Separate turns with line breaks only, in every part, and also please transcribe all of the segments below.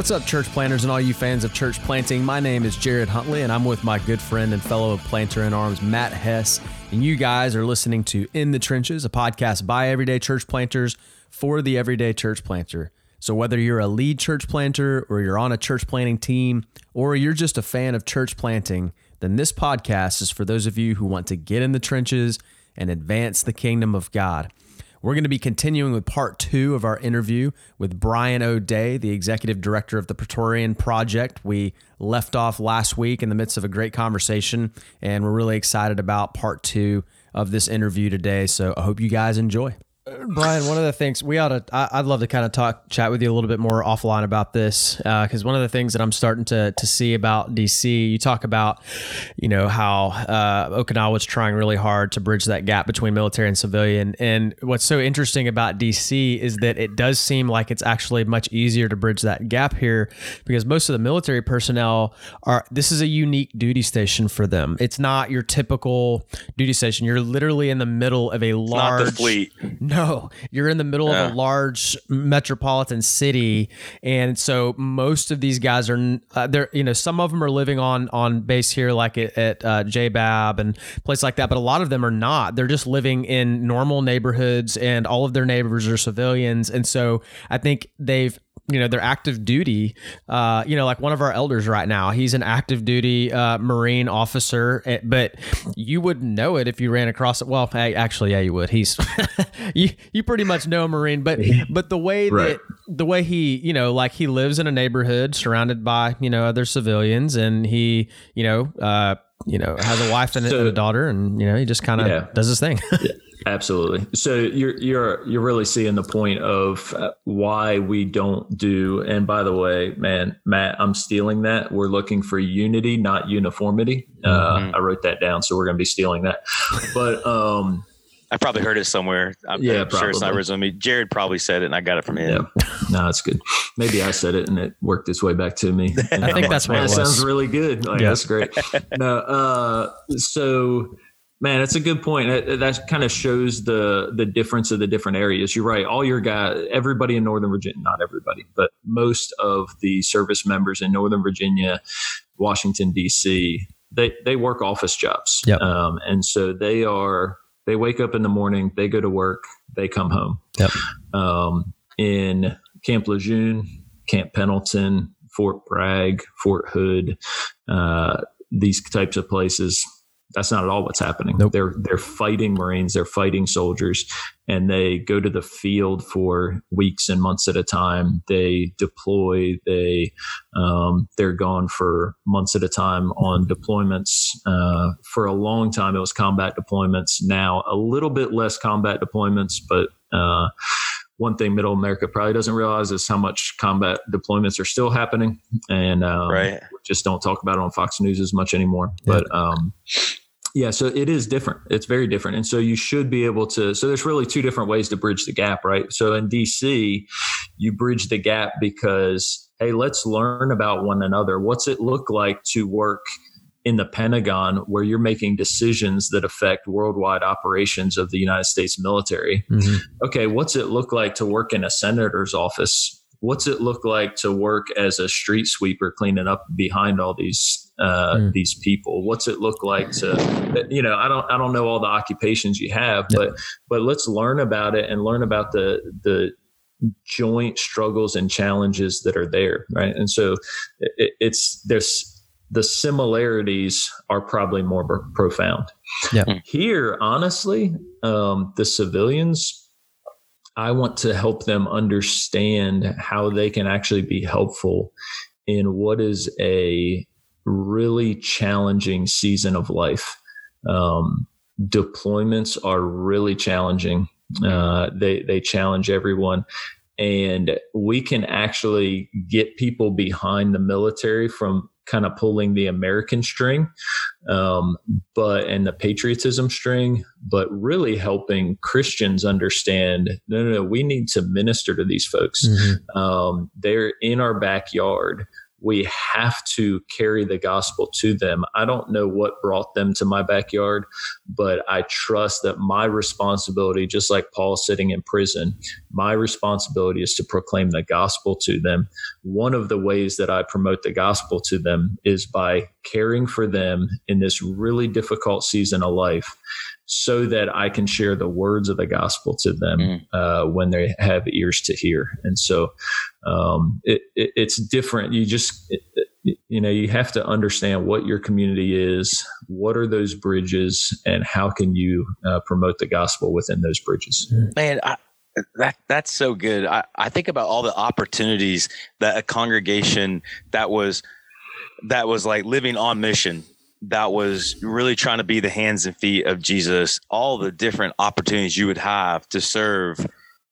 What's up, church planters and all you fans of church planting? My name is Jared Huntley, and I'm with my good friend and fellow planter in arms, Matt Hess. And you guys are listening to In the Trenches, a podcast by everyday church planters for the everyday church planter. So, whether you're a lead church planter or you're on a church planting team or you're just a fan of church planting, then this podcast is for those of you who want to get in the trenches and advance the kingdom of God. We're going to be continuing with part two of our interview with Brian O'Day, the executive director of the Praetorian Project. We left off last week in the midst of a great conversation, and we're really excited about part two of this interview today. So I hope you guys enjoy. Brian, one of the things we ought to, I, would love to kind of talk, chat with you a little bit more offline about this, because uh, one of the things that I'm starting to to see about DC, you talk about, you know, how uh, Okinawa was trying really hard to bridge that gap between military and civilian, and what's so interesting about DC is that it does seem like it's actually much easier to bridge that gap here, because most of the military personnel are. This is a unique duty station for them. It's not your typical duty station. You're literally in the middle of a large
fleet.
No, you're in the middle yeah. of a large metropolitan city, and so most of these guys are uh, they're you know some of them are living on on base here like at, at uh, JBAB and place like that, but a lot of them are not. They're just living in normal neighborhoods, and all of their neighbors are civilians, and so I think they've you know their active duty uh, you know like one of our elders right now he's an active duty uh, marine officer eh, but you wouldn't know it if you ran across it well actually yeah you would he's you, you pretty much know a marine but but the way right. that the way he you know like he lives in a neighborhood surrounded by you know other civilians and he you know uh, you know has a wife and, so, a daughter and you know he just kind of yeah. does his thing.
Absolutely. So you're you're you're really seeing the point of uh, why we don't do. And by the way, man, Matt, I'm stealing that. We're looking for unity, not uniformity. Uh, mm-hmm. Uh, I wrote that down, so we're going to be stealing that. But um,
I probably heard it somewhere. I'm, yeah, I'm sure it's not original me. Jared probably said it, and I got it from him.
Yeah. No, it's good. Maybe I said it, and it worked its way back to me.
I think that's what
that sounds really good. Like, yeah. That's great. no, uh, so Man, that's a good point. That, that, kind of shows the the difference of the different areas. You're right. All your guys, everybody in Northern Virginia, not everybody, but most of the service members in Northern Virginia, Washington D.C., they they work office jobs.
Yep.
Um, and so they are they wake up in the morning, they go to work, they come home.
Yep.
Um, in Camp Lejeune, Camp Pendleton, Fort Bragg, Fort Hood, uh, these types of places that's not at all what's happening. Nope. They're they're fighting Marines, they're fighting soldiers, and they go to the field for weeks and months at a time. They deploy. They um, they're gone for months at a time on deployments. Uh, for a long time, it was combat deployments. Now a little bit less combat deployments, but uh, one thing middle America probably doesn't realize is how much combat deployments are still happening, and um,
right.
just don't talk about it on Fox News as much anymore. Yeah. But um, yeah, so it is different. It's very different. And so you should be able to. So there's really two different ways to bridge the gap, right? So in DC, you bridge the gap because, hey, let's learn about one another. What's it look like to work in the Pentagon where you're making decisions that affect worldwide operations of the United States military? Mm-hmm. Okay, what's it look like to work in a senator's office? What's it look like to work as a street sweeper cleaning up behind all these uh, mm. these people? What's it look like to, you know, I don't, I don't know all the occupations you have, yep. but, but let's learn about it and learn about the, the joint struggles and challenges that are there. Right. And so it, it's, there's, the similarities are probably more profound.
Yeah.
Hmm. Here, honestly, um, the civilians, I want to help them understand how they can actually be helpful in what is a really challenging season of life. Um, deployments are really challenging. Uh, they they challenge everyone, and we can actually get people behind the military from kind of pulling the American string, um, but and the patriotism string, but really helping Christians understand. No, no, no. We need to minister to these folks. Mm-hmm. Um, they're in our backyard we have to carry the gospel to them. I don't know what brought them to my backyard, but I trust that my responsibility, just like Paul sitting in prison, my responsibility is to proclaim the gospel to them. One of the ways that I promote the gospel to them is by caring for them in this really difficult season of life so that I can share the words of the gospel to them mm. uh, when they have ears to hear. And so um, it, it, it's different. You just, it, you know, you have to understand what your community is, what are those bridges, and how can you uh, promote the gospel within those bridges.
Man, I, that that's so good. I, I think about all the opportunities that a congregation that was that was like living on mission that was really trying to be the hands and feet of Jesus, all the different opportunities you would have to serve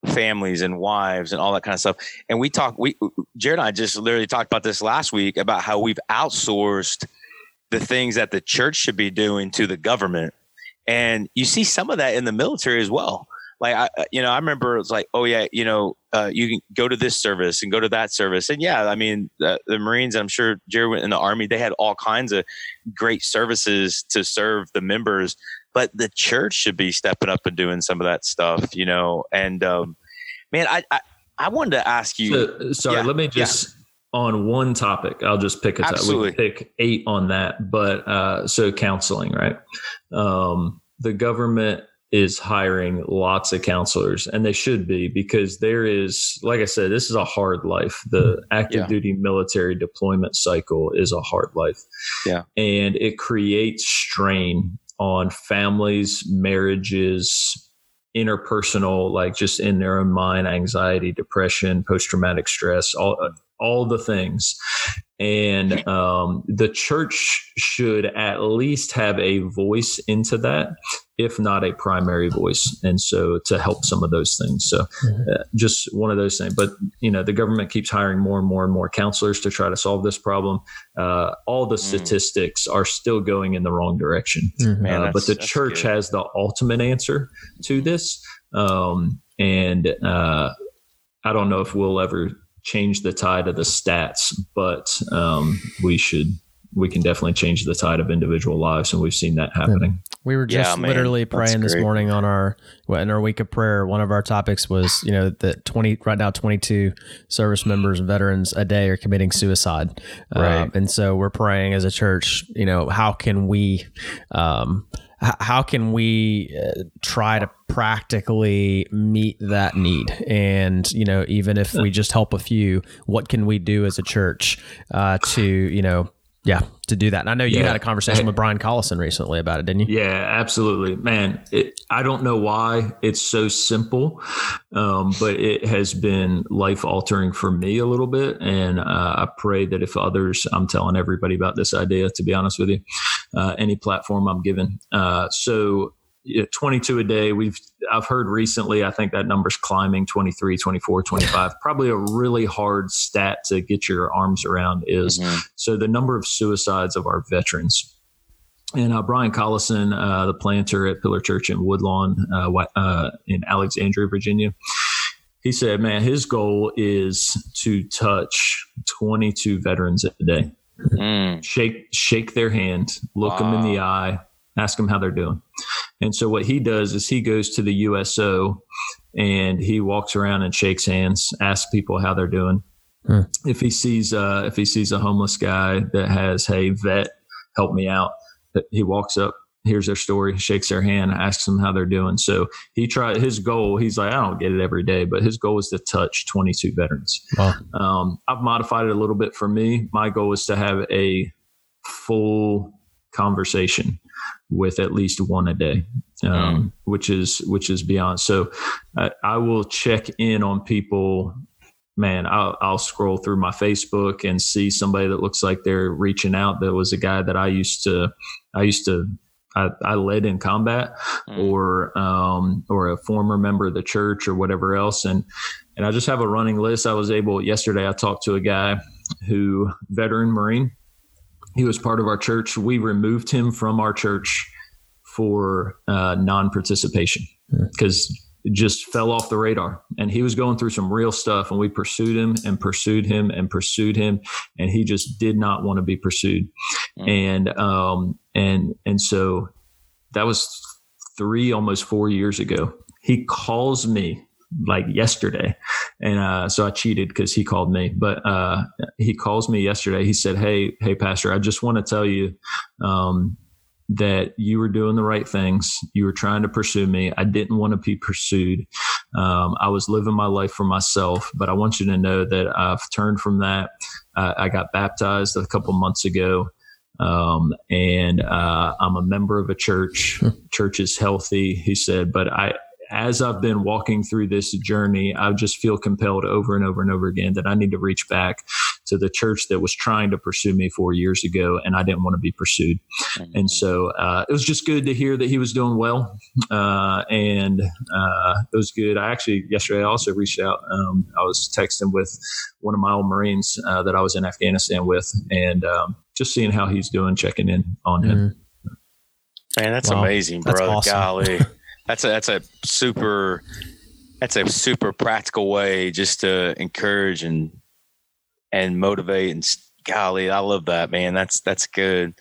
families and wives and all that kind of stuff. And we talked, we, Jared and I just literally talked about this last week about how we've outsourced the things that the church should be doing to the government. And you see some of that in the military as well like I, uh, you know, I remember it's like, oh yeah, you know, uh, you can go to this service and go to that service, and yeah, I mean, the, the Marines, I'm sure Jerry went in the Army, they had all kinds of great services to serve the members, but the church should be stepping up and doing some of that stuff, you know. And um, man, I, I, I wanted to ask you.
So, sorry, yeah, let me just. Yeah on one topic, I'll just pick a topic. We pick eight on that, but uh, so counseling, right? Um, the government is hiring lots of counselors and they should be because there is like i said this is a hard life. The mm-hmm. active yeah. duty military deployment cycle is a hard life.
Yeah.
And it creates strain on families marriages interpersonal like just in their own mind anxiety depression post-traumatic stress all uh, all the things and um, the church should at least have a voice into that if not a primary voice and so to help some of those things so mm-hmm. uh, just one of those things but you know the government keeps hiring more and more and more counselors to try to solve this problem uh, all the mm. statistics are still going in the wrong direction mm-hmm. Man, uh, but the church good. has the ultimate answer to this um, and uh, i don't know if we'll ever change the tide of the stats but um, we should we can definitely change the tide of individual lives, and we've seen that happening.
We were just yeah, literally praying this morning on our in our week of prayer. One of our topics was you know that twenty right now twenty two service members and veterans a day are committing suicide, right. Um, and so we're praying as a church. You know how can we. Um, how can we uh, try to practically meet that need? And you know even if we just help a few what can we do as a church uh, to you know yeah, to do that. And I know you yeah. had a conversation with Brian Collison recently about it, didn't you?
Yeah, absolutely, man. It, I don't know why it's so simple, um, but it has been life altering for me a little bit. And uh, I pray that if others, I'm telling everybody about this idea. To be honest with you, uh, any platform I'm given. Uh, so 22 a day. We've I've heard recently, I think that number's climbing 23, 24, 25. Probably a really hard stat to get your arms around is mm-hmm. so the number of suicides of our veterans. And uh, Brian Collison, uh, the planter at Pillar Church in Woodlawn, uh, uh in Alexandria, Virginia, he said, "Man, his goal is to touch 22 veterans a day, mm. shake shake their hand, look wow. them in the eye, ask them how they're doing." And so what he does is he goes to the USO and he walks around and shakes hands, asks people how they're doing. Hmm. If he sees uh, if he sees a homeless guy that has, hey, vet, help me out, he walks up, hears their story, shakes their hand, asks them how they're doing. So he tried his goal. He's like, I don't get it every day, but his goal is to touch 22 veterans. Wow. Um, I've modified it a little bit for me. My goal is to have a full conversation with at least one a day, um, which is which is beyond. So I, I will check in on people. Man, I'll, I'll scroll through my Facebook and see somebody that looks like they're reaching out. That was a guy that I used to I used to I, I, led in combat mm. or um, or a former member of the church or whatever else and and I just have a running list I was able yesterday I talked to a guy who veteran marine he was part of our church. We removed him from our church for uh, non-participation because it just fell off the radar and he was going through some real stuff and we pursued him and pursued him and pursued him and he just did not want to be pursued mm. and um and and so that was three almost four years ago he calls me like yesterday and uh, so i cheated because he called me but uh, he calls me yesterday he said hey hey pastor i just want to tell you um, that you were doing the right things. You were trying to pursue me. I didn't want to be pursued. Um, I was living my life for myself, but I want you to know that I've turned from that. Uh, I got baptized a couple months ago. Um, and uh, I'm a member of a church. church is healthy, he said, but I, as I've been walking through this journey, I just feel compelled over and over and over again that I need to reach back to the church that was trying to pursue me four years ago, and I didn't want to be pursued. Mm-hmm. And so uh, it was just good to hear that he was doing well, uh, and uh, it was good. I actually yesterday I also reached out. Um, I was texting with one of my old Marines uh, that I was in Afghanistan with, and um, just seeing how he's doing, checking in on him. Mm-hmm.
Man, that's wow. amazing, bro. That's awesome. Golly. that's a that's a super that's a super practical way just to encourage and and motivate and golly i love that man. That's that's good.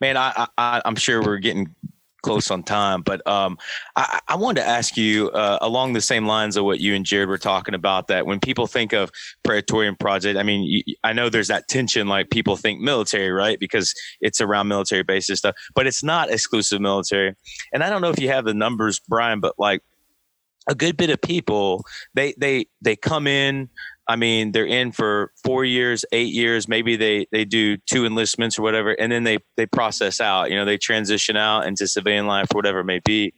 Man i, I i'm sure we're getting close on time, but um, I, I, wanted to ask you uh, along the same lines of what you and Jared were talking about. That when people think of Praetorian Project, I mean, you, I know there's that tension, like people think military, right? Because it's around military bases stuff, but it's not exclusive military. And I don't know if you have the numbers, Brian, but like a good bit of people, they they they come in I mean, they're in for four years, eight years. Maybe they they do two enlistments or whatever, and then they they process out. You know, they transition out into civilian life or whatever it may be.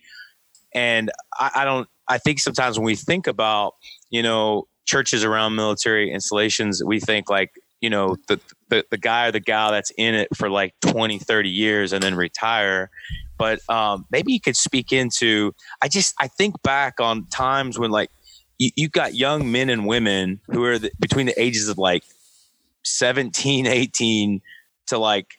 And I, I don't. I think sometimes when we think about you know churches around military installations, we think like you know the, the the guy or the gal that's in it for like 20 30 years and then retire but um, maybe you could speak into i just i think back on times when like you, you've got young men and women who are the, between the ages of like 17, 18 to like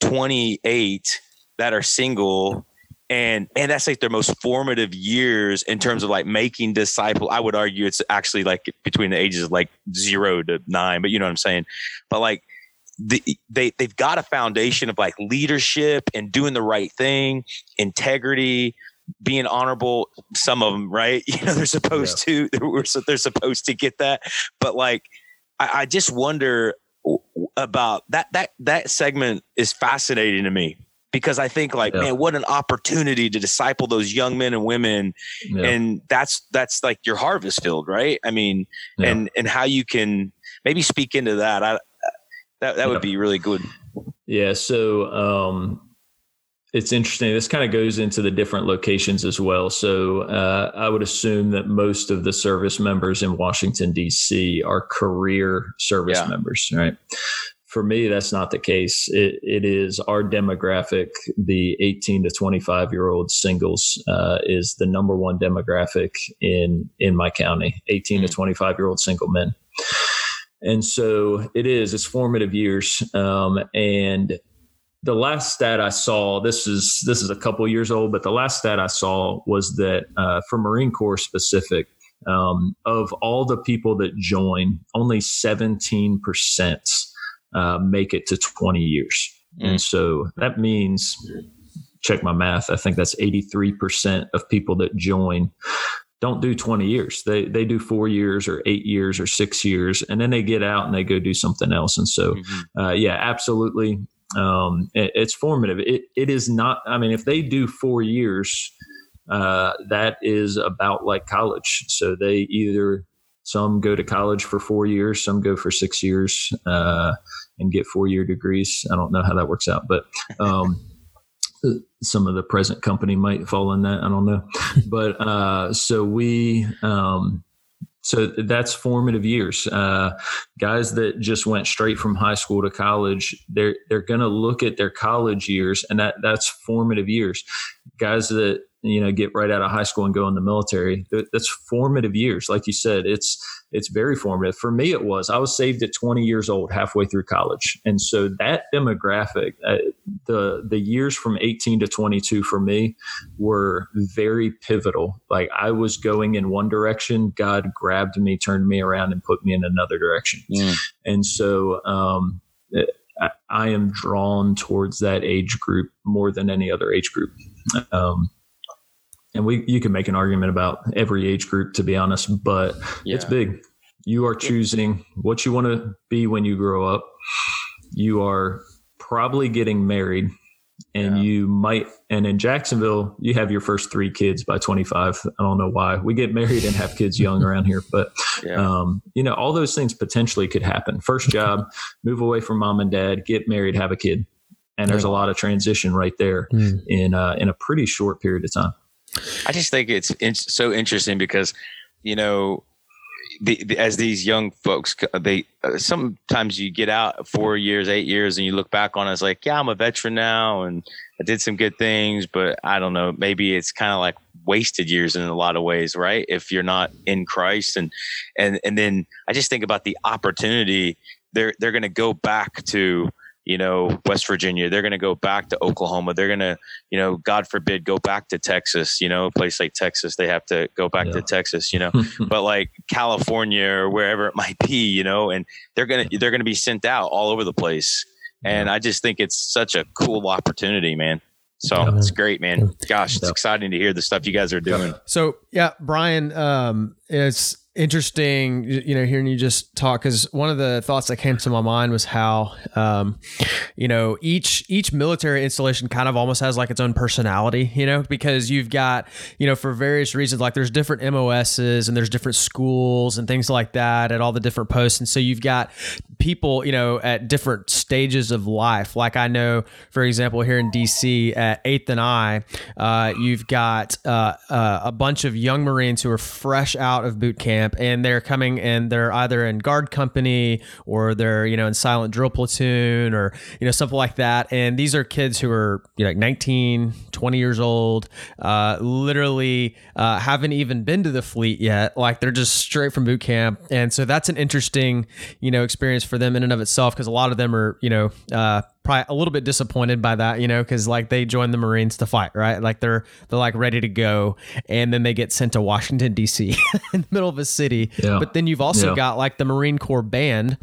28 that are single. And and that's like their most formative years in terms of like making disciple i would argue it's actually like between the ages of like zero to nine but you know what i'm saying? But like the, they they've got a foundation of like leadership and doing the right thing integrity being honorable some of them right you know they're supposed yeah. to they're supposed to get that but like I, I just wonder about that that that segment is fascinating to me because I think like, yeah. man, what an opportunity to disciple those young men and women. Yeah. And that's, that's like your harvest field, right? I mean, yeah. and, and how you can maybe speak into that. I, that, that would be really good.
Yeah. So, um, it's interesting. This kind of goes into the different locations as well. So uh, I would assume that most of the service members in Washington D.C. are career service yeah. members, right? For me, that's not the case. It, it is our demographic. The 18 to 25 year old singles uh, is the number one demographic in in my county. 18 mm-hmm. to 25 year old single men, and so it is. It's formative years, um, and the last stat I saw, this is this is a couple years old, but the last stat I saw was that uh, for Marine Corps specific, um, of all the people that join, only 17 percent uh, make it to 20 years, mm. and so that means, check my math, I think that's 83 percent of people that join don't do 20 years. They they do four years or eight years or six years, and then they get out and they go do something else. And so, mm-hmm. uh, yeah, absolutely um, it, it's formative. It, it is not, I mean, if they do four years, uh, that is about like college. So they either, some go to college for four years, some go for six years uh, and get four year degrees. I don't know how that works out, but um, some of the present company might fall in that. I don't know. But uh, so we, um, so that's formative years. Uh, guys that just went straight from high school to college, they're they're going to look at their college years, and that that's formative years. Guys that you know get right out of high school and go in the military. That's formative years. Like you said it's it's very formative. For me it was. I was saved at 20 years old halfway through college. And so that demographic uh, the the years from 18 to 22 for me were very pivotal. Like i was going in one direction god grabbed me turned me around and put me in another direction. Mm. and so um, I am drawn towards that age group more than any other age group. Um, and we you can make an argument about every age group to be honest, but yeah. it's big. You are choosing what you want to be when you grow up. You are probably getting married and yeah. you might and in jacksonville you have your first three kids by 25 i don't know why we get married and have kids young around here but yeah. um, you know all those things potentially could happen first job move away from mom and dad get married have a kid and there's a lot of transition right there mm. in uh, in a pretty short period of time
i just think it's, it's so interesting because you know the, the, as these young folks, they uh, sometimes you get out four years, eight years, and you look back on it as like, yeah, I'm a veteran now, and I did some good things, but I don't know, maybe it's kind of like wasted years in a lot of ways, right? If you're not in Christ, and and and then I just think about the opportunity. They're they're going to go back to you know, West Virginia. They're going to go back to Oklahoma. They're going to, you know, God forbid, go back to Texas. You know, a place like Texas, they have to go back yeah. to Texas. You know, but like California or wherever it might be, you know, and they're gonna they're gonna be sent out all over the place. And I just think it's such a cool opportunity, man. So yeah. it's great, man. Gosh, it's yeah. exciting to hear the stuff you guys are doing.
So yeah, Brian, um, it's interesting, you know, hearing you just talk because one of the thoughts that came to my mind was how, um, you know, each each military installation kind of almost has like its own personality, you know, because you've got, you know, for various reasons, like there's different MOSs and there's different schools and things like that at all the different posts, and so you've got people, you know, at different stages of life. Like I know, for example, here in DC at Eighth and I, uh, you've got uh, uh, a bunch of young Marines who are fresh out of boot camp camp and they're coming and they're either in guard company or they're you know in silent drill platoon or you know something like that. And these are kids who are you know like 19 20 years old uh, literally uh, haven't even been to the fleet yet. Like they're just straight from boot camp. And so that's an interesting you know experience for them in and of itself because a lot of them are you know uh, probably a little bit disappointed by that, you know, because like they join the Marines to fight, right? Like they're they're like ready to go, and then they get sent to Washington D.C. in the middle of a city. Yeah. But then you've also yeah. got like the Marine Corps band.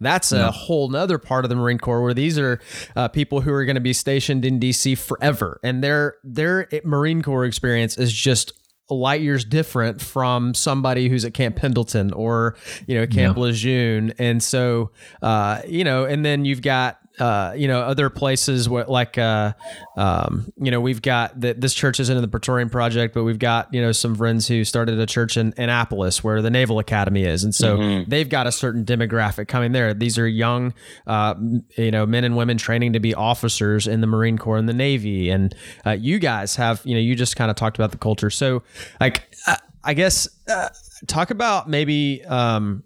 That's a yeah. whole nother part of the Marine Corps where these are uh, people who are going to be stationed in D.C. forever, and their their Marine Corps experience is just light years different from somebody who's at Camp Pendleton or you know Camp yeah. Lejeune, and so uh, you know, and then you've got uh, you know, other places where like, uh, um, you know, we've got that this church isn't in the Praetorian Project, but we've got, you know, some friends who started a church in Annapolis where the Naval Academy is. And so mm-hmm. they've got a certain demographic coming there. These are young, uh, you know, men and women training to be officers in the Marine Corps and the Navy. And uh, you guys have, you know, you just kind of talked about the culture. So, like, uh, I guess, uh, talk about maybe, um,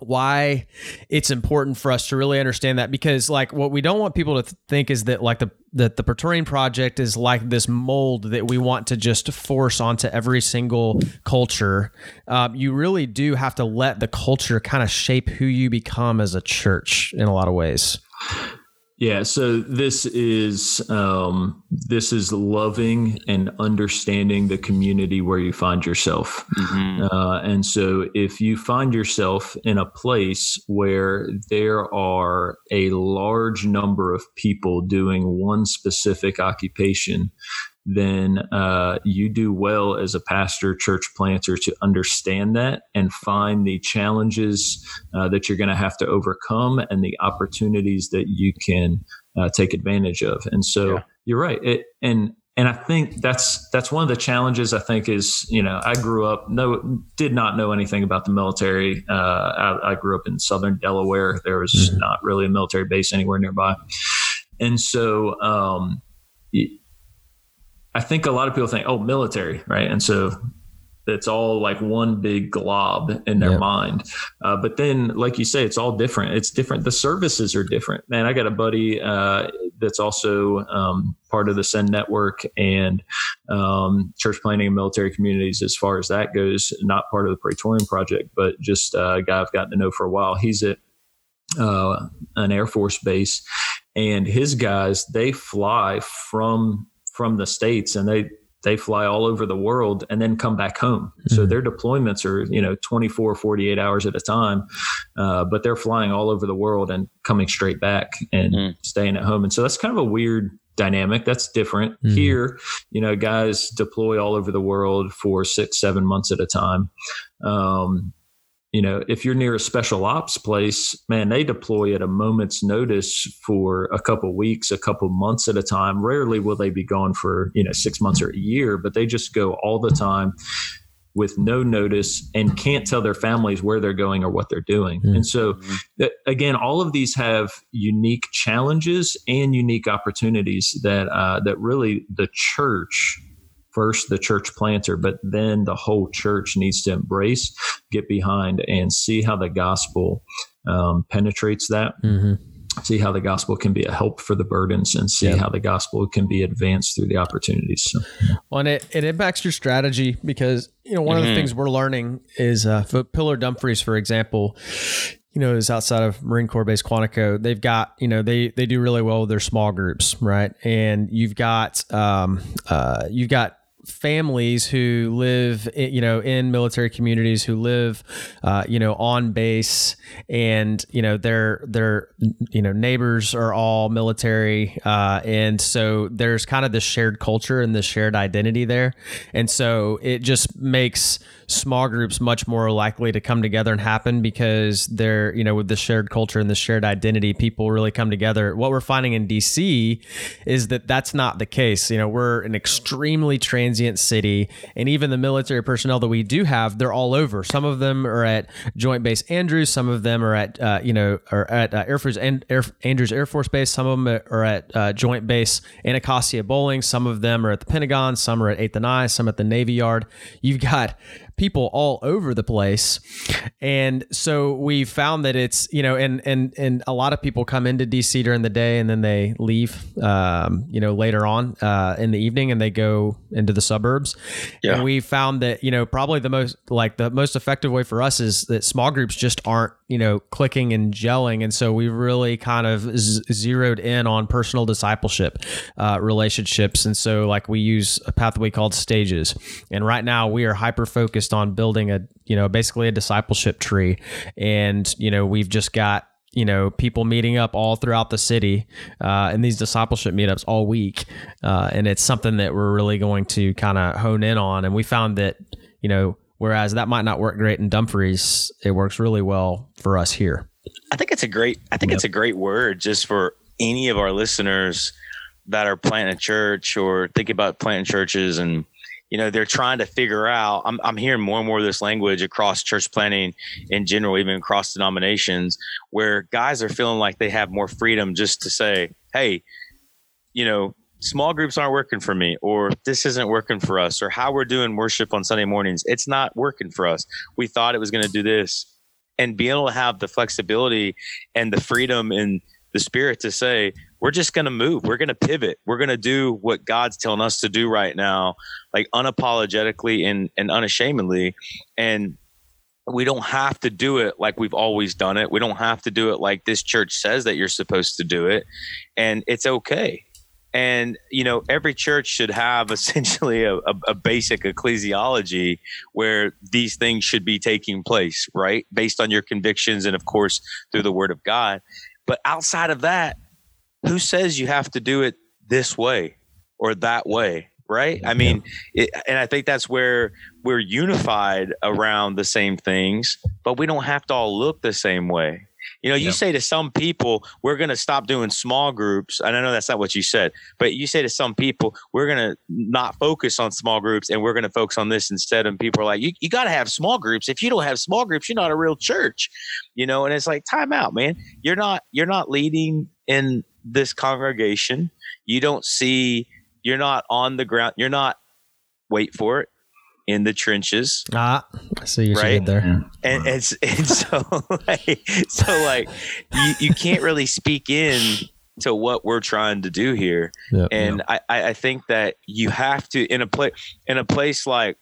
why it's important for us to really understand that because like what we don't want people to think is that like the that the Praetorian project is like this mold that we want to just force onto every single culture. Um, you really do have to let the culture kind of shape who you become as a church in a lot of ways.
Yeah, so this is um, this is loving and understanding the community where you find yourself, mm-hmm. uh, and so if you find yourself in a place where there are a large number of people doing one specific occupation, then uh, you do well as a pastor, church planter to understand that and find the challenges uh, that you're going to have to overcome and the opportunities that you can uh, take advantage of. And so yeah. you're right. It, and and I think that's that's one of the challenges. I think is you know I grew up no did not know anything about the military. Uh, I, I, grew up in southern Delaware. There was mm-hmm. not really a military base anywhere nearby, and so. Um, I think a lot of people think, oh, military, right? And so it's all like one big glob in their mind. Uh, but then, like you say, it's all different. It's different. The services are different. Man, I got a buddy uh, that's also um, part of the Send Network and um, church planting and military communities as far as that goes. Not part of the Praetorian Project, but just uh, a guy I've gotten to know for a while. He's at uh, an Air Force base, and his guys they fly from from the states and they they fly all over the world and then come back home. Mm-hmm. So their deployments are, you know, 24, 48 hours at a time. Uh, but they're flying all over the world and coming straight back and mm-hmm. staying at home. And so that's kind of a weird dynamic. That's different. Mm-hmm. Here, you know, guys deploy all over the world for six, seven months at a time. Um, you know, if you're near a special ops place, man, they deploy at a moment's notice for a couple weeks, a couple months at a time. Rarely will they be gone for, you know, six months or a year, but they just go all the time with no notice and can't tell their families where they're going or what they're doing. Mm-hmm. And so, again, all of these have unique challenges and unique opportunities that uh, that really the church first the church planter, but then the whole church needs to embrace, get behind, and see how the gospel um, penetrates that. Mm-hmm. See how the gospel can be a help for the burdens, and see how the gospel can be advanced through the opportunities. So,
well, and it, it impacts your strategy because you know one mm-hmm. of the mm-hmm. things we're learning is uh, for Pillar Dumfries, for example, you know, is outside of Marine Corps base Quantico. They've got, you know, they they do really well with their small groups, right? And you've got um, uh, you've got families who live, you know, in military communities who live, uh, you know, on base, and you know their their you know neighbors are all military, uh, and so there's kind of this shared culture and this shared identity there, and so it just makes small groups much more likely to come together and happen because they're you know with the shared culture and the shared identity, people really come together. What we're finding in DC is that that's not the case. You know, we're an extremely transient city. And even the military personnel that we do have, they're all over. Some of them are at Joint Base Andrews. Some of them are at, uh, you know, are at uh, Air Force and Air, Andrews Air Force Base. Some of them are at uh, Joint Base Anacostia Bolling, Some of them are at the Pentagon. Some are at 8th and I. Some at the Navy Yard. You've got people all over the place. And so we found that it's, you know, and and and a lot of people come into DC during the day and then they leave um, you know, later on uh, in the evening and they go into the suburbs. Yeah. And we found that, you know, probably the most like the most effective way for us is that small groups just aren't, you know, clicking and gelling. And so we really kind of z- zeroed in on personal discipleship uh, relationships. And so like we use a pathway called stages. And right now we are hyper focused focused on building a you know basically a discipleship tree. And you know we've just got you know people meeting up all throughout the city uh, in these discipleship meetups all week. Uh, and it's something that we're really going to kind of hone in on. And we found that you know whereas that might not work great in dumfries it works really well for us here.
I think it's a great i think yep. it's a great word just for any of our listeners that are planting a church or thinking about planting churches and you know they're trying to figure out I'm, I'm hearing more and more of this language across church planting in general even across denominations where guys are feeling like they have more freedom just to say hey you know small groups aren't working for me or this isn't working for us or how we're doing worship on sunday mornings it's not working for us. We thought it was going to do this. And being able to have the flexibility and the freedom and the spirit to say we're just going to move. We're going to pivot. We're going to do what God's telling us to do right now, like unapologetically and, and unashamedly. And we don't have to do it like we've always done it. We don't have to do it like this church says that you're supposed to do it. And it's okay. And, you know, every church should have essentially a, a, a basic ecclesiology where these things should be taking place, right? Based on your convictions and, of course, through the word of God. But outside of that, who says you have to do it this way or that way? Right. I mean, it, and I think that's where we're unified around the same things, but we don't have to all look the same way. You know, you say to some people, we're going to stop doing small groups. And I know that's not what you said, but you say to some people, we're going to not focus on small groups and we're going to focus on this instead. And people are like, you, you got to have small groups. If you don't have small groups, you're not a real church, you know? And it's like, time out, man. You're not, you're not leading in this congregation. You don't see, you're not on the ground. You're not, wait for it. in the trenches.
Ah, I see you
Right?
did there.
and it's and so like so like you, you can't really speak in to what we're trying to do here
Yep.
and I, I I think that you have to in a place in a place like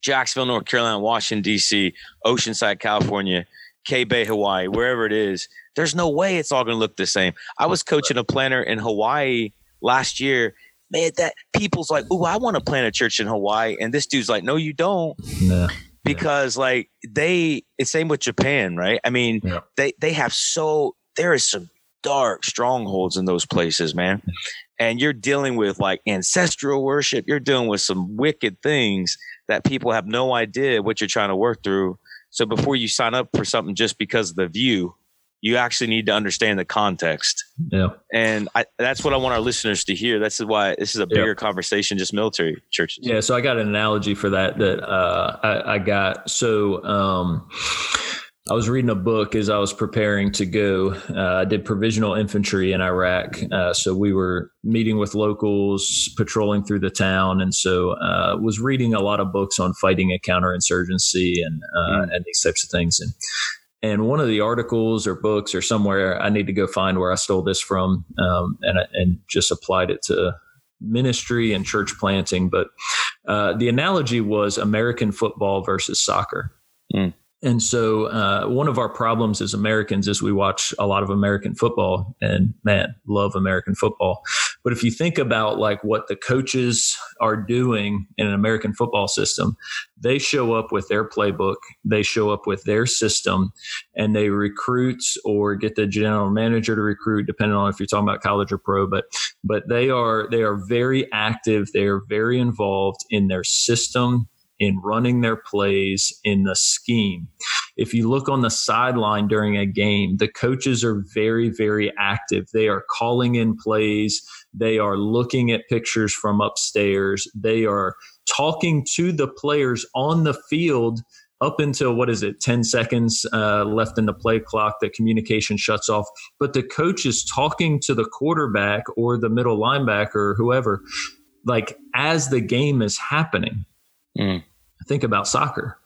Jacksonville, North Carolina, Washington D.C., Oceanside, California, K Bay, Hawaii, wherever it is. There's no way it's all going to look the same. I was coaching a planner in Hawaii last year. Man, that people's like, "Ooh, I want to plant a church in Hawaii," and this dude's like, "No, you don't." Because like they it's same with Japan, right? I mean,
Yeah.
they they have so there is some dark strongholds in those places, man. And you're dealing with like ancestral worship, you're dealing with some wicked things that people have no idea what you're trying to work through. So before you sign up for something just because of the view, you actually need to understand the context.
Yeah.
And I, that's what I want our listeners to hear. That's why this is a
Yeah.
bigger conversation, just military churches.
Yeah, so I got an analogy for that that uh, I, I got. So um, I was reading a book as I was preparing to go. Uh, I did provisional infantry in Iraq, uh, so we were meeting with locals, patrolling through the town, and so uh, was reading a lot of books on fighting a counterinsurgency and uh, and these types of things. And and one of the articles or books or somewhere I need to go find where I stole this from, um, and and just applied it to ministry and church planting. But uh, the analogy was American football versus soccer.
Mm.
And so, uh, one of our problems as Americans is we watch a lot of American football, and man, love American football. But if you think about like what the coaches are doing in an American football system, they show up with their playbook, they show up with their system, and they recruit or get the general manager to recruit, depending on if you're talking about college or pro. But but they are they are very active. They are very involved in their system, in running their plays, in the scheme. If you look on the sideline during a game, the coaches are very very active. They are calling in plays. They are looking at pictures from upstairs. They are talking to the players on the field up until what is it 10 seconds uh, left in the play clock the communication shuts off but the coach is talking to the quarterback or the middle linebacker or whoever like as the game is happening
Mm.
think about soccer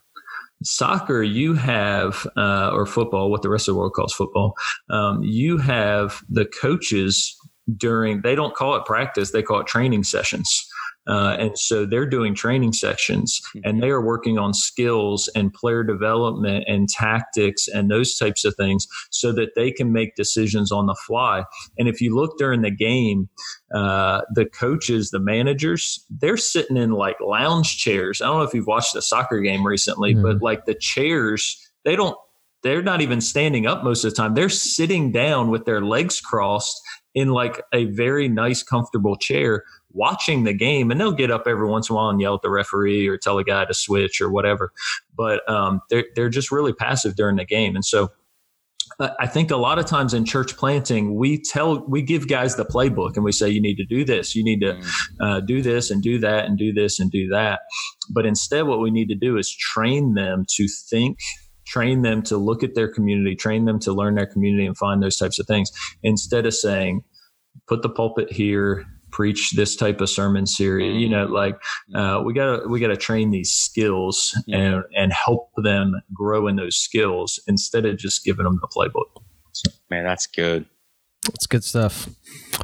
soccer you have uh, or football what the rest of the world calls football um, you have the coaches during they don't call it practice they call it training sessions uh, and so they're doing training sessions and they are working on skills and player development and tactics and those types of things so that they can make decisions on the fly. And if you look during the game, uh, the coaches, the managers, they're sitting in like lounge chairs. I don't know if you've watched a soccer game recently,
Mhm.
but like the chairs, they don't, they're not even standing up most of the time. They're sitting down with their legs crossed in like a very nice, comfortable chair watching the game and they'll get up every once in a while and yell at the referee or tell a guy to switch or whatever. But um, they're, they're just really passive during the game. And so I think a lot of times in church planting, we tell, we give guys the playbook and we say, you need to do this, you need to uh, do this and do that and do this and do that. But instead, what we need to do is train them to think, train them to look at their community, train them to learn their community and find those types of things instead of saying, put the pulpit here, preach this type of sermon series. You know, like uh, we gotta we gotta train these skills and and help them grow in those skills instead of just giving them the playbook.
Man, that's good.
It's good stuff.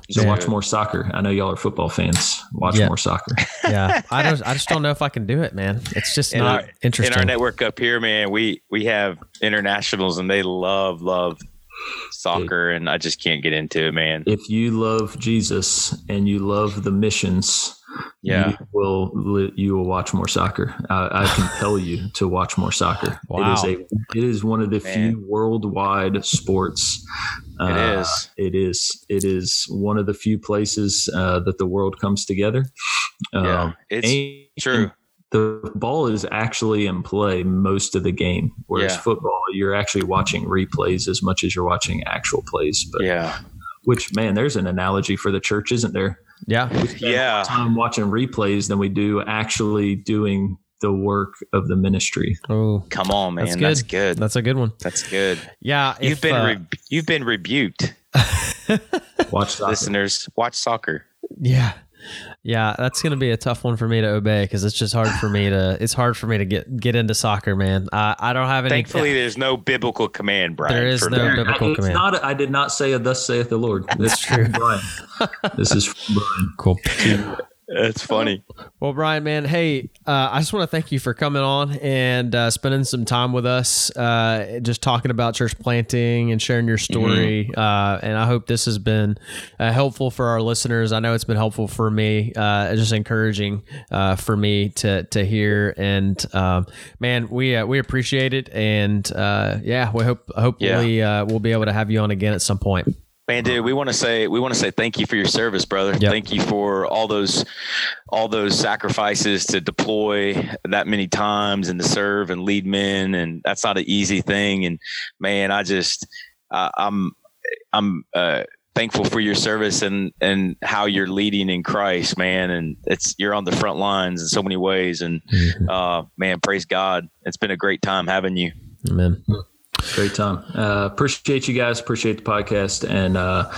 So
Yeah.
watch more soccer. I know y'all are football fans. Watch
Yeah.
more soccer.
Yeah, I don't. I just don't know if I can do it, man. It's just
In
not
our-
interesting.
In our network up here, man, we we have internationals and they love love soccer, and I just can't get into it, man.
If you love Jesus and you love the missions,
Yeah,
you will you will watch more soccer. I, I compel you to watch more soccer.
Wow.
It is a it is one of the
Man.
few worldwide sports.
It
Uh,
is.
It is. It is one of the few places uh, that the world comes together.
yeah,
Um,
it's
and
true.
The ball is actually in play most of the game, whereas
Yeah.
football, you're actually watching replays as much as you're watching actual plays. But
Yeah,
which man, there's an analogy for the church, isn't there?
yeah,
yeah.
time watching replays than we do actually doing the work of the ministry.
oh,
Come on, man.
That's
That's
good.
good.
that's a good one.
That's good.
Yeah,
You've
if,
been
uh,
re- you've been rebuked,
Watch soccer.
listeners. Watch soccer.
yeah. Yeah, that's going to be a tough one for me to obey because it's just hard for me to. It's hard for me to get get into soccer, man. I, I don't have any.
Thankfully, there's no biblical command, Brian.
There is no
that.
biblical
it's
command.
not. I did not say a "Thus saith the Lord." That's
true.
is Brian. This is from Brian.
Cool.
That's funny.
Well, Brian, man, hey, uh, I just want to thank you for coming on and uh, spending some time with us, uh, just talking about church planting and sharing your story. Uh, and I hope this has been uh, helpful for our listeners. I know it's been helpful for me, uh, just encouraging uh, for me to to hear. And um, man, we uh, we appreciate it. And uh, yeah, we hope hopefully uh, we'll be able to have you on again at some point.
Man, dude, we want to say we want to say thank you for your service, brother.
Yep.
Thank you for all those all those sacrifices to deploy that many times and to serve and lead men, and that's not an easy thing. And man, I just uh, I'm I'm uh, thankful for your service and and how you're leading in Christ, man. And it's you're on the front lines in so many ways. And uh, man, praise God, it's been a great time having you.
Amen.
Great time. Uh, appreciate you guys. Appreciate the podcast and uh,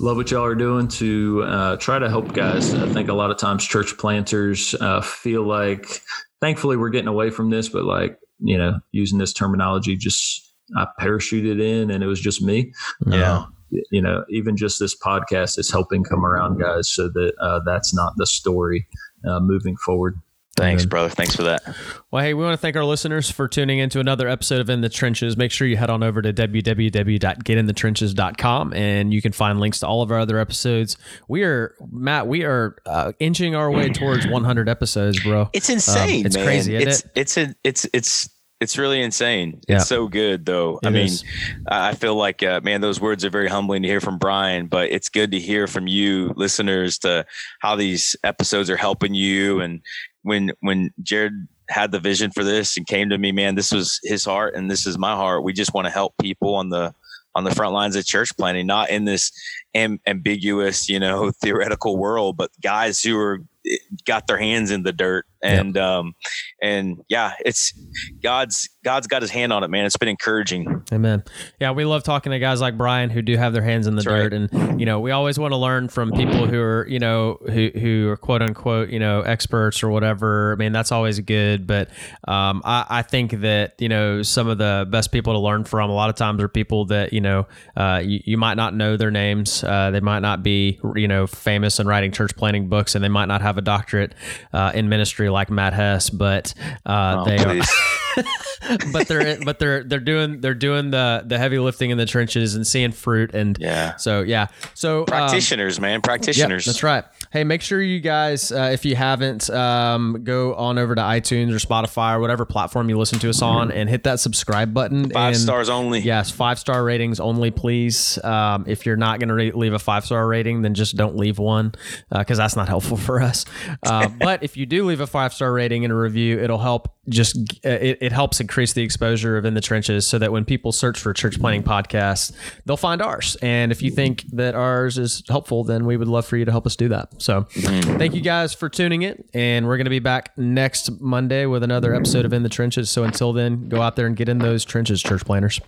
love what y'all are doing to uh, try to help guys. I think a lot of times church planters uh, feel like, thankfully, we're getting away from this, but like, you know, using this terminology, just I parachuted in and it was just me.
Yeah.
Uh, you know, even just this podcast is helping come around guys so that uh, that's not the story uh, moving forward.
Thanks, brother. Thanks for that.
Well, hey, we want to thank our listeners for tuning into another episode of In the Trenches. Make sure you head on over to www.getinthetrenches.com and you can find links to all of our other episodes. We are, Matt, we are uh, inching our way towards 100 episodes, bro.
It's insane.
Um, it's
man.
crazy, isn't
it's
it?
it's a, it's it's it's really insane.
Yeah.
It's so good though. I mean,
is.
I feel like uh, man, those words are very humbling to hear from Brian, but it's good to hear from you listeners to how these episodes are helping you. And when when Jared had the vision for this and came to me, man, this was his heart and this is my heart. We just want to help people on the on the front lines of church planting, not in this am- ambiguous, you know, theoretical world, but guys who are eh, got their hands in the dirt and um and yeah it's god's god's got his hand on it man it's been encouraging
Amen. Yeah, we love talking to guys like Brian who do have their hands in the
That's right.
dirt, and you know, we always want to learn from people who are, you know, who who are quote unquote, you know, experts or whatever. I mean, that's always good, but um, I, I think that you know some of the best people to learn from a lot of times are people that you know uh, you, you might not know their names, uh, they might not be you know famous and writing church planting books, and they might not have a doctorate uh, in ministry like Matt Hess, but uh,
Oh,
they are
please.
but they're but they're they're doing they're doing the the heavy lifting in the trenches and seeing fruit and
Yeah.
so yeah so um,
practitioners man
yeah,
practitioners
that's right. Hey, make sure you guys, uh, if you haven't, um, go on over to iTunes or Spotify or whatever platform you listen to us on, and hit that subscribe button.
five
and,
stars only
Yes, five star ratings only, please. Um, if you're not going to re- leave a five star rating, then just don't leave one because that's not helpful for us. Uh, but if you do leave a five star rating and a review, it'll help. Just uh, it, it helps increase the exposure of in the trenches, so that when people search for church planting podcasts, they'll find ours. And if you think that ours is helpful, then we would love for you to help us do that. So, thank you guys for tuning in, and we're going to be back next Monday with another episode of In the Trenches. So until then, go out there and get in those trenches, church planters.